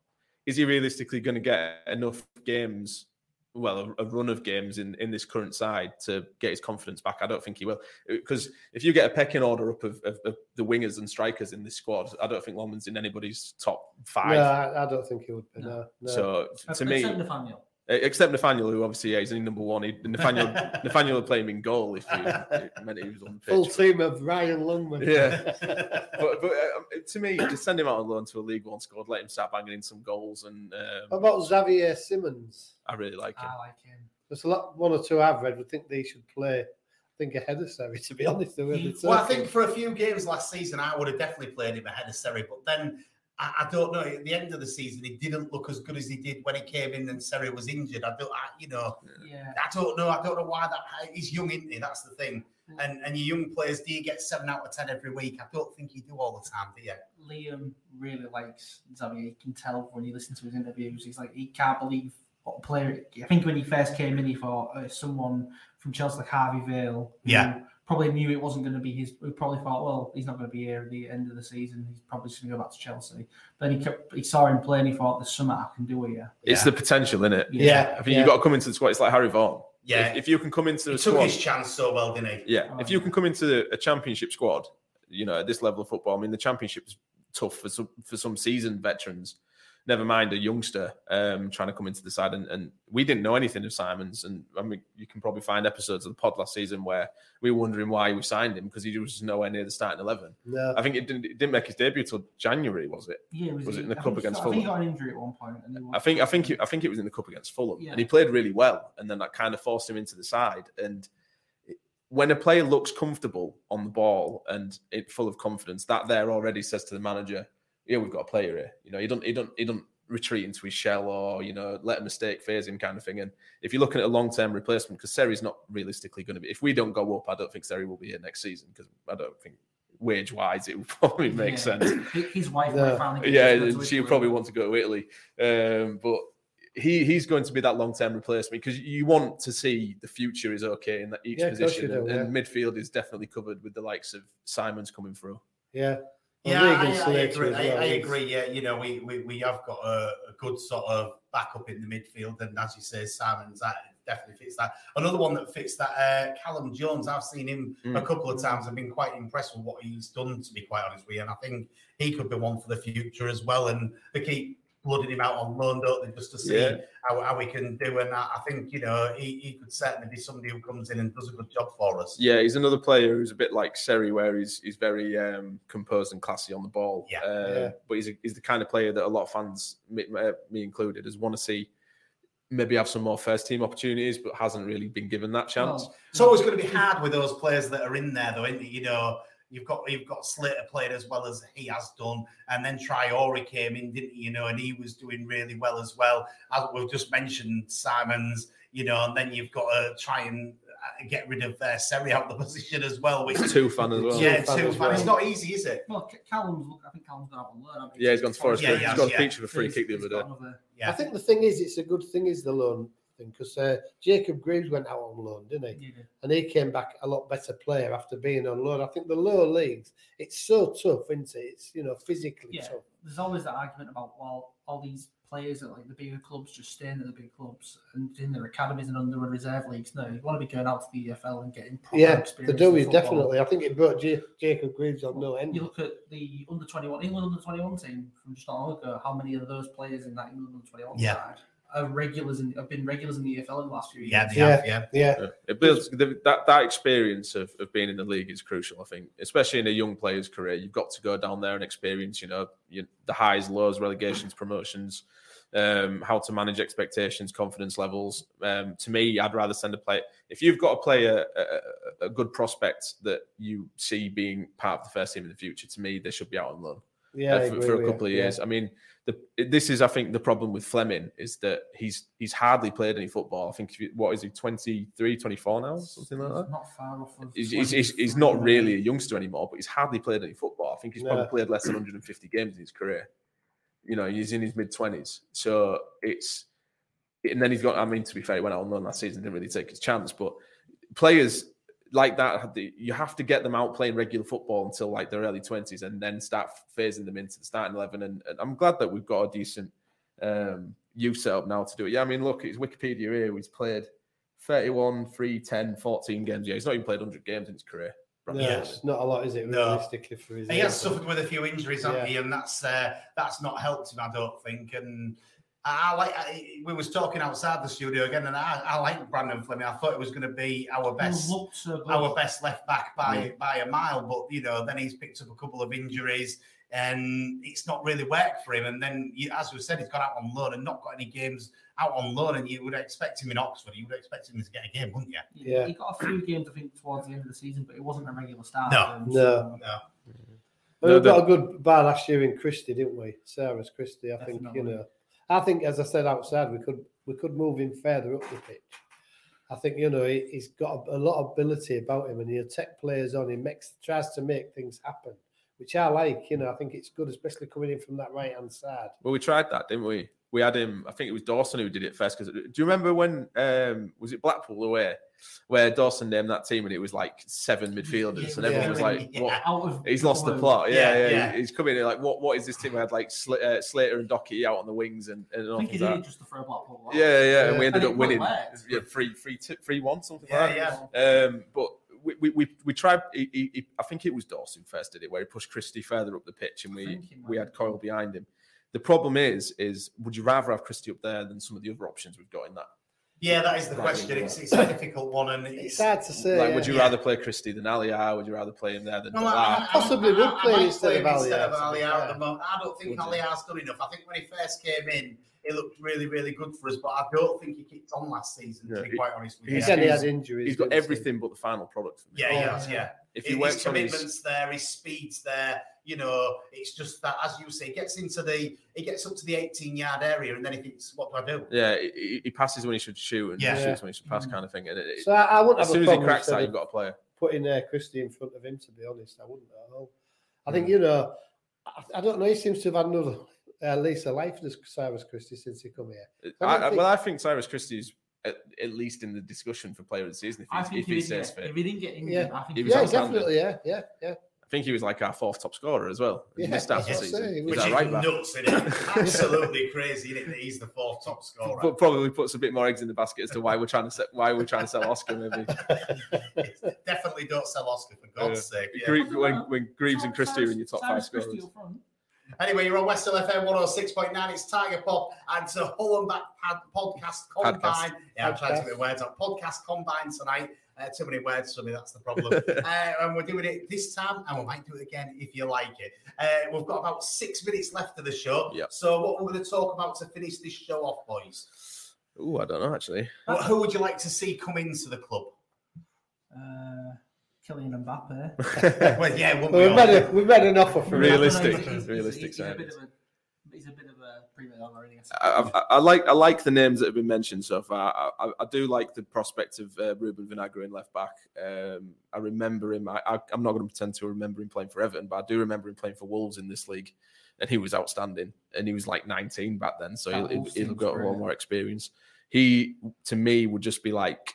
Is he realistically going to get enough games? Well, a, a run of games in, in this current side to get his confidence back. I don't think he will, uh, because if you get a pecking order up of, of, of the wingers and strikers in this squad, I don't think Longman's in anybody's top five. No, I, I don't think he would be. No. no. So to me, Except Nathaniel. Except Nathaniel, who obviously yeah, he's in number one. He, Nathaniel, Nathaniel would play him in goal if he it meant he was on pitch. Full team of Ryan Longman. Yeah. but, but uh, to me, just send him out on loan to a League One squad, let him start banging in some goals, and What um, about Xavier Simons? I really like him. I like him. There's a lot, one or two I've read would think they should play. I think ahead of Seri, to be honest. the way they're Well, I think for a few games last season, I would have definitely played him ahead of Seri. But then I, I don't know. At the end of the season, he didn't look as good as he did when he came in and Seri was injured. I don't, I, you know, Yeah. I don't know. I don't know why that. He's young, isn't he? That's the thing. And and your young players, do you get seven out of ten every week? I don't think you do all the time, do you? Liam really likes Xavier. You can tell when you listen to his interviews. He's like he can't believe what a player. I think when he first came in, he thought uh, someone from Chelsea like Harvey Vale. Yeah. Probably knew it wasn't going to be his. We probably thought, well, he's not going to be here at the end of the season. He's probably just going to go back to Chelsea. But he kept, he saw him play and he thought, "There's something I can do it here." It's the potential in it. Yeah, I think yeah. you've got to come into the squad. It's like Harry Vaughan. Yeah. If, if you can come into He the took squad, his chance so well, didn't he? yeah. Oh, if you oh, can come into a championship squad, you know, at this level of football, I mean, the championship is tough for some for some seasoned veterans. Never mind a youngster um, trying to come into the side, and, and we didn't know anything of Simons. And I mean, you can probably find episodes of the pod last season where we were wondering why we signed him because he was nowhere near the starting eleven. No. I think it didn't, it didn't make his debut till January, was it? Yeah, Was it in the I cup against so. I think he got an injury at one point. And he I think I think it, I think it was in the cup against Fulham, Yeah. and he played really well, and then that kind of forced him into the side. And when a player looks comfortable on the ball and it full of confidence, that there already says to the manager, "Yeah, we've got a player here." You know, he don't he don't he don't retreat into his shell or you know let a mistake phase him kind of thing. And if you're looking at a long term replacement, because Seri's not realistically going to be. If we don't go up, I don't think Seri will be here next season because I don't think wage wise it would probably make Yeah. sense. His wife No. might finally. Yeah, to to she'll Italy. probably want to go to Italy. Um, but he he's going to be that long term replacement because you want to see the future is okay in that each Yeah, position. do, and, and midfield is definitely covered with the likes of Simons coming through. Yeah. Yeah, I, I agree. as I, I agree. Yeah, you know, we we, we have got a, a good sort of backup in the midfield, and as you say, Simons that definitely fits that. Another one that fits that, uh, Callum Jones. I've seen him a Mm. couple of times. I've been quite impressed with what he's done, to be quite honest with you, and I think he could be one for the future as well. And they keep blooding him out on loan, don't they, just to see Yeah. how, how he can do. And I, I think you know he, he could certainly be somebody who comes in and does a good job for us. Yeah, he's another player who's a bit like Seri, where he's he's very um, composed and classy on the ball. Yeah. Uh, Yeah. But he's, a, he's the kind of player that a lot of fans, me, uh, me included, has want to see maybe have some more first team opportunities, but hasn't really been given that chance. Well, It's always going to be hard with those players that are in there, though, isn't it? You know, you've got you've got Slater played as well as he has done, and then Triori came in, didn't he? You know, and he was doing really well as well. As we've just mentioned, Simons, you know, and then you've got to try and uh, get rid of uh, Seri out the position as well. Which It's Tufan as well. yeah, Tufan two as fan. It's not easy, is it? well, Ca- Callum's. I think Callum's gone out on loan. haven't he? Yeah, he's gone to Forest. Yeah, Green. yeah, he's got a yeah. feature of a free He's- kick the other day. another- Yeah. I think the thing is, it's a good thing is the loan thing because uh, Jacob Greaves went out on loan, didn't he? he did. And he came back a lot better player after being on loan. I think the lower leagues, it's so tough, isn't it? It's you know physically Yeah, tough. there's always that argument about well, all these players at like the bigger clubs just staying at the big clubs and in their academies and under the reserve leagues. No, you want to be going out to the EFL and getting proper Yeah, experience. the do in is definitely. I think it brought J- Jacob Greaves on no end. You look at the under twenty one England under twenty one team from just not long ago. How many of those players in that England under twenty one Yeah. side are regulars and have been regulars in the EFL in the last few years? Yeah, they have, yeah. Yeah, Yeah. It builds the, that that experience of, of being in the league is crucial. I think, especially in a young player's career, you've got to go down there and experience, you know, you, the highs, lows, relegations, promotions, um, how to manage expectations, confidence levels. Um, to me, I'd rather send a player if you've got a player, a, a, a good prospect that you see being part of the first team in the future. To me, they should be out on loan yeah, uh, for, for a couple you. of Yeah. years. I mean, the, this is, I think, the problem with Fleming is that he's he's hardly played any football. I think, you- what is he, 23, 24 now, something like that? Not far off of. He's, he's, he's, he's not really a youngster anymore, but he's hardly played any football. I think he's probably played less than 150 games in his career. You know, he's in his mid 20s. So it's, and then he's got, I mean, to be fair, he went out on loan last season, didn't really take his chance, but players like that, you have to get them out playing regular football until like their early 20s and then start phasing them into the starting 11. And, and I'm glad that we've got a decent um, youth setup now to do it. Yeah, I mean, look, it's Wikipedia here. He's played 31, 3, 10, 14 games. Yeah, he's not even played 100 games in his career. No, Yeah. it's not a lot, is it? No. Realistically, for his He has suffered with a few injuries, hasn't Yeah. he? And that's uh, that's not helped him, I don't think. And I, I like I, we was talking outside the studio again, and I, I like Brandon Fleming. I thought it was going to be our best so our best left back by by a mile, but you know then he's picked up a couple of injuries. And it's not really worked for him. And then, as we said, he's gone out on loan and not got any games out on loan. And you would expect him in Oxford. You would expect him to get a game, wouldn't you? Yeah. He got a few games, I think, towards the end of the season, but it wasn't a regular start. No. for No. so- No. Well, No, we got the- a good bar last year in Christie, didn't we? Cyrus Christie. I think you know. I think, as I said outside, we could we could move him further up the pitch. I think you know he, he's got a, a lot of ability about him, and he'll take players on. He makes tries to make things happen, which I like. You know, I think it's good, especially coming in from that right hand side. Well, we tried that, didn't we? We had him. I think it was Dawson who did it first. Because do you remember when um, was it Blackpool away, where Dawson named that team and it was like seven midfielders, and everyone was like, "What? Out of He's lost the plot." Yeah, Yeah, yeah. yeah. He's coming in like, "What? What is this team?" We had like Sl- uh, Slater and Docky out on the wings, and, and I all think he did that. just to throw Blackpool. off. Yeah, yeah, and we ended it up winning. worked. Yeah, three, three, two, three, one, something Yeah, like that. yeah. Um, but we, we, we, we tried. He, he, he- I think it was Dawson first did it, where he pushed Christie further up the pitch, and we think he might we had Coyle behind him. The problem is, is would you rather have Christie up there than some of the other options we've got in that? Yeah, that is the Right. question. It's, it's a difficult one, and It's it's hard to say. like, yeah. would you Yeah. rather play Christie than Allahyar? Would you rather play him there than No, I, I, Possibly I, would play I might instead of him instead Allahyar, of to be at the moment. I don't think Would you? Allahyar's done enough. I think when he first came in, he looked really, really good for us, but I don't think he kicked on last season. To Yeah, be quite honest with you, He he's- said he he's- had injuries. He's got didn't he? everything but the final product. For me. yeah, he Oh, has. yeah. Yeah, If he works on his, commitments there, his speed's there. You know, it's just that as you say, he gets into the, he gets up to the 18 yard area, and then he thinks, "What do I do?" yeah, he, he passes when he should shoot and Yeah. he Yeah. shoots when he should pass, kind of thing. And it, it- So I, I wouldn't as have soon a as he cracks that, you've got a player. putting uh, Christie in front of him. To be honest, I wouldn't at all. I Mm. think you know, I, I don't know. He seems to have had another uh, lease of life as Cyrus Christie since he come here. I I, think- well, I think Cyrus Christie's at, at least in the discussion for player of the season if, I think if if, he he didn't fit. if he didn't get injured, Yeah. I think He he was Yeah, definitely. Yeah, yeah, yeah. I think he was like our fourth top scorer as well. in this half of the what I say, season. Which our is right back. nuts, isn't it? Absolutely crazy, isn't it? That he's the fourth top scorer. But probably puts a bit more eggs in the basket as to why we're trying to set, why we're trying to sell Oscar maybe. Definitely don't sell Oscar for God's Yeah. sake. yeah. Gre- when, when Greaves and Christie are in your top five Cyrus Christie scorers. Up front. Anyway, you're on West Hull FM 106.9. It's Tiger Pop and it's a Hull and Back Pad- podcast combine. Podcast. Yeah, I'm trying to Podcast. get words out. Podcast combine tonight. Uh, too many words for me, that's the problem. uh, and we're doing it this time, and we might do it again if you like it. Uh, we've got about six minutes left of the show. Yep. So, what we're going to talk about to finish this show off, boys? Oh, I don't know actually. Well, who would you like to see come into the club? Uh, Kylian Mbappe. well, yeah, Well, we we've, all? had a, we've had an offer from him. Realistic. He's- he's- realistic he's, he's a bit of a he's a bit of a prima donna. I. I, I, I like I like the names that have been mentioned so far. I, I, I do like the prospect of uh, Ruben Vinagre in left back. Um, I remember him. I, I, I'm not going to pretend to remember him playing for Everton, but I do remember him playing for Wolves in this league, and he was outstanding. And he was like 19 back then, so That he'll, he'll, he'll got a lot more experience. He to me would just be like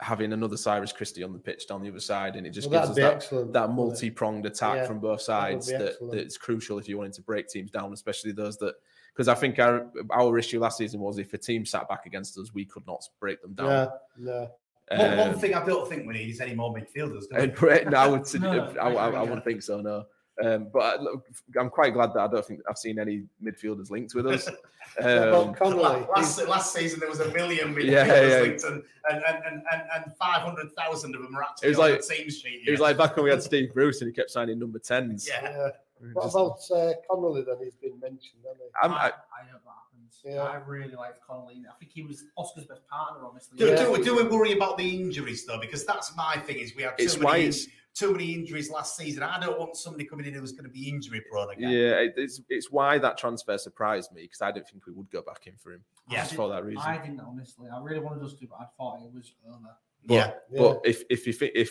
having another Cyrus Christie on the pitch down the other side, and it just Well, gives us that'd that, excellent, that multi-pronged attack Yeah, from both sides be that, excellent. that's crucial if you wanted to break teams down, especially those that because I think our our issue last season was if a team sat back against us, we could not break them down. Yeah, no. One, one Um, thing I don't think we need is any more midfielders. Do we? and Brett- no, I would, No, I, I I, I wouldn't think so. No, um, but I, I'm quite glad that I don't think I've seen any midfielders linked with us. What Um, about Connolly? Last, last season there was a million midfielders Yeah, yeah. linked and, and, and, and, and, and 500,000 of them were actually It was on like- the team sheet. it was like back when we had Steve Bruce and he kept signing number tens. Yeah. Yeah. What Just- about uh, Connolly then? He's been mentioned, hasn't he? I'm, I, I, I that happens. Yeah. I really like Connolly. I think he was Oscar's best partner, honestly. Do, Yeah. do, do we worry about the injuries though? Because that's my thing. Is we have too It's why many, it's- too many injuries last season. I don't want somebody coming in who's going to be injury prone again. yeah, it's it's why that transfer surprised me because I didn't think we would go back in for him. Yeah. just for that reason. I didn't honestly. I really wanted us to, but I thought it was over. But, Yeah. but if if you think if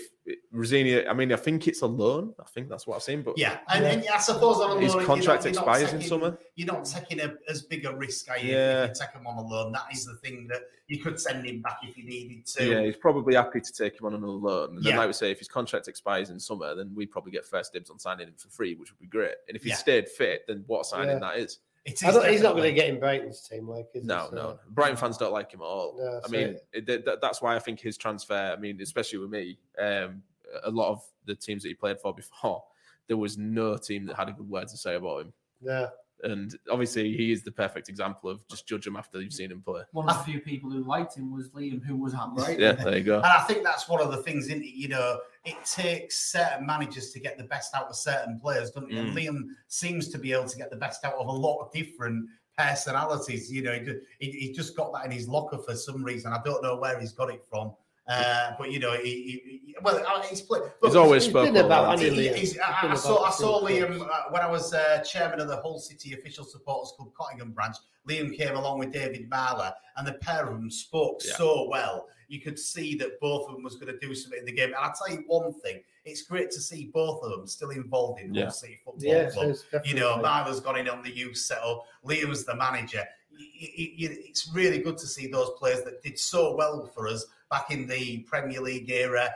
Rosenior, I mean, I think it's a loan. I think that's what I've seen. But Yeah, and, and I suppose on a loan, his you're contract not- you're not expires in summer. You're not taking a, as big a risk, are you? Yeah. If you take him on a loan, that is the thing that you could send him back if you needed to. Yeah, he's probably happy to take him on another loan. And then, Yeah. like we say, if his contract expires in summer, then we'd probably get first dibs on signing him for free, which would be great. And if he Yeah. stayed fit, then what signing Yeah. that is. It is I don't, he's not going to get in Brighton's team, like, is he? No, So- no. Brighton fans don't like him at all. No, I mean, it. it, that- that- that's why I think his transfer. I mean, especially with me, um, a lot of the teams that he played for before, there was no team that had a good word to say about him. No. And obviously, he is the perfect example of just judge him after you've seen him play. One of the few people who liked him was Liam, who was at Brighton. Yeah, there you go. And I think that's one of the things, isn't it? You know, it takes certain managers to get the best out of certain players, doesn't it? Mm. Liam seems to be able to get the best out of a lot of different personalities. You know, he, he, he just got that in his locker for some reason. I don't know where he's got it from. Uh, but you know, he, he, he- well, uh, he's played. He's always he's spoken about about He- Liam. he's- He's I, been I saw, I saw Liam uh, when I was uh, chairman of the Hull City Official Supporters Club Cottingham branch. Liam came along with David Meyler, and the pair of them spoke Yeah. so well. You could see that both of them was going to do something in the game. And I'll tell you one thing: it's great to see both of them still involved in Yeah. Hull City Football Yeah, Club. it's You know, definitely- Marler's gone in on the youth setup. Liam's the manager. It's really good to see those players that did so well for us back in the Premier League era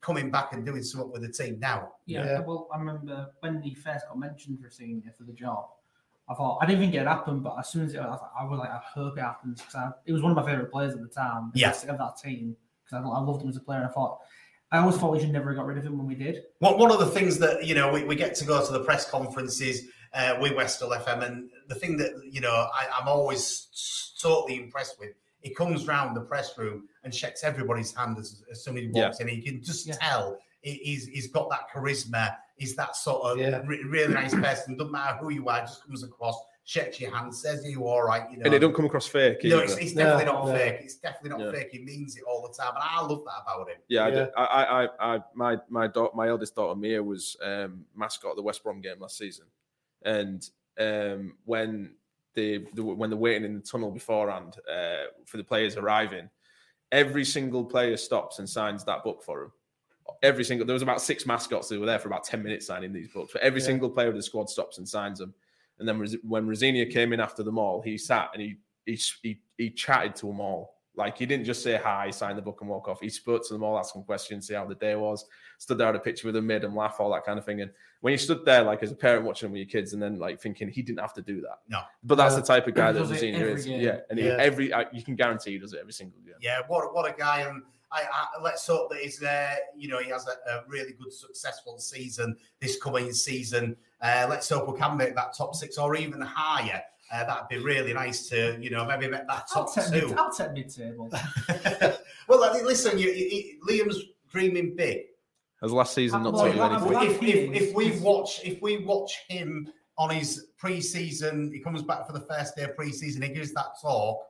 coming back and doing something with the team now. Yeah, Yeah. well, I remember when he first got mentioned for senior for the job. I thought I didn't think it happened, but as soon as it, I was, like, I was like, I hope it happens because it was one of my favorite players at the time. Yeah. of that team because I, I loved him as a player. And I thought I always thought we should never have got rid of him when we did. One, one of the things that you know we, we get to go to the press conferences uh, with West Hull FM, and the thing that you know I, I'm always totally impressed with. He comes round the press room and shakes everybody's hand as, as soon as he walks in. You can just Yeah. tell he- he's he's got that charisma. He's that sort of Yeah. re- really nice person. Doesn't matter who you are, just comes across, shakes your hand, says, "Are you all right?" You know, And it don't come across fake. No, either. it's, it's No, definitely not no. fake. It's definitely not Yeah. fake. He means it all the time, and I love that about him. Yeah, I Yeah. I, I, I, I, my, my daughter, my eldest daughter Mia was um, mascot of the West Brom game last season, and um, when the, the when they're waiting in the tunnel beforehand uh, for the players arriving, every single player stops and signs that book for them. Every single there was about six mascots who were there for about ten minutes signing these books, but every Yeah. single player of the squad stops and signs them. And then when Rosenior came in after them all, he sat and he he he, he chatted to them all Like he didn't just say hi, sign the book, and walk off. He spoke to them all, asked them questions, see how the day was. Stood there at a picture with them, made them laugh, all that kind of thing. And when you stood there, like as a parent watching them with your kids, and then like thinking he didn't have to do that. No. but that's No. the type of guy that does it Vizina is. game. Yeah, and he, every you can guarantee he does it every single game. Yeah, what what a guy, and I, I let's hope that he's uh, you know he has a, a really good successful season this coming season. Uh, let's hope we can make that top six or even higher. Uh, that'd be really nice to you know maybe make that I'll top two. mid, I'll take mid-table. Well, I think- listen, you, you, you- Liam's dreaming big. Has last season not Well, taught you anything? well, If, if, if we watch if we watch him on his pre-season, he comes back for the first day of pre-season, he gives that talk.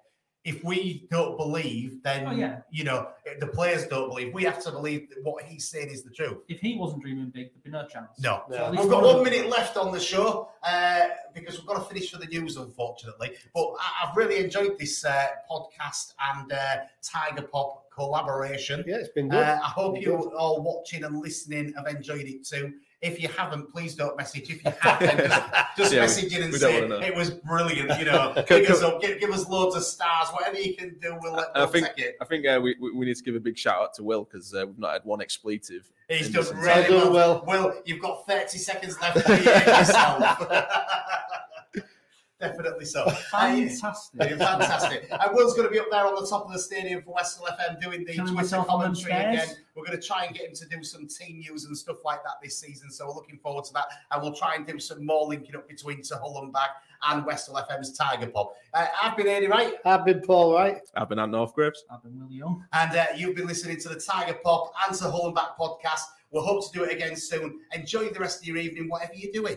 If we don't believe, then Oh, yeah. you know the players don't believe. We have to believe that what he's saying is the truth. If he wasn't dreaming big, there'd be no chance. No, So we've got one of one them- minute left on the show uh, because we've got to finish for the news, unfortunately. But I, I've really enjoyed this uh, podcast and uh, Tiger Pop collaboration. Yeah, it's been good. Uh, I hope Been you good. all watching and listening have enjoyed it too. If you haven't, please don't message. If you have, then just, just Yeah, we- message in and say it was brilliant. You know, Can- give us can- up, give, give us loads of stars, whatever you can do. We'll, let, I we'll think take it. I think uh, we, we we need to give a big shout out to Will because uh, we've not had one expletive. He's in done this really entire- well. Will, you've got 30 seconds left to yourself. Definitely so. Fantastic. Fantastic. And Will's going to be up there on the top of the stadium for West Hull FM doing the Killing Twitter myself on them commentary stairs. again. We're going to try and get him to do some team news and stuff like that this season. So we're looking forward to that. And we'll try and do some more linking up between to Hull and back and West Hull FM's Tiger Pop. Uh, I've been Adey Wright. I've been Paul Wright. I've been at North Graves. I've been Will Young. And uh, you've been listening to the Tiger Pop and to Hull and Back podcast. We'll hope to do it again soon. Enjoy the rest of your evening, whatever you're doing.